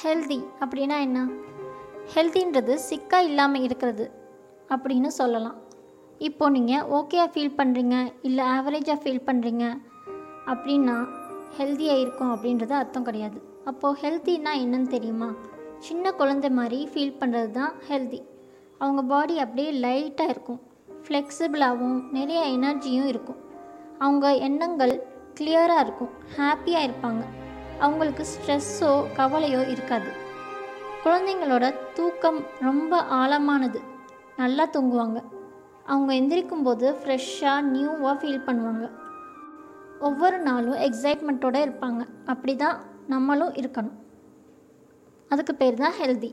Healthy அப்படின்னா என்ன? ஹெல்தின்றது சிக்காக இல்லாமல் இருக்கிறது அப்படின்னு சொல்லலாம். இப்போது நீங்கள் ஓகேயாக ஃபீல் பண்ணுறீங்க இல்லை ஆவரேஜாக ஃபீல் பண்ணுறீங்க அப்படின்னா ஹெல்த்தியாக இருக்கும் அப்படின்றது அர்த்தம் கிடையாது. அப்போது ஹெல்த்தின்னா என்னன்னு தெரியுமா? சின்ன குழந்தை மாதிரி ஃபீல் பண்ணுறது தான் ஹெல்தி அவங்க பாடி அப்படியே லைட்டாக இருக்கும். ஃப்ளெக்சிபிளாகவும் நிறைய எனர்ஜியும் இருக்கும். அவங்க எண்ணங்கள் கிளியராக இருக்கும். ஹாப்பியாக இருப்பாங்க. அவங்களுக்கு ஸ்ட்ரெஸ்ஸோ கவலையோ இருக்காது. குழந்தைங்களோட தூக்கம் ரொம்ப ஆழமானது. நல்லா தூங்குவாங்க. அவங்க எந்திரிக்கும் போது ஃப்ரெஷ்ஷாக நியூவாக ஃபீல் பண்ணுவாங்க. ஒவ்வொரு நாளும் எக்ஸைட்மெண்ட்டோடு இருப்பாங்க. அப்படி தான் நம்மளும் இருக்கணும். அதுக்கு பேர் தான் ஹெல்தி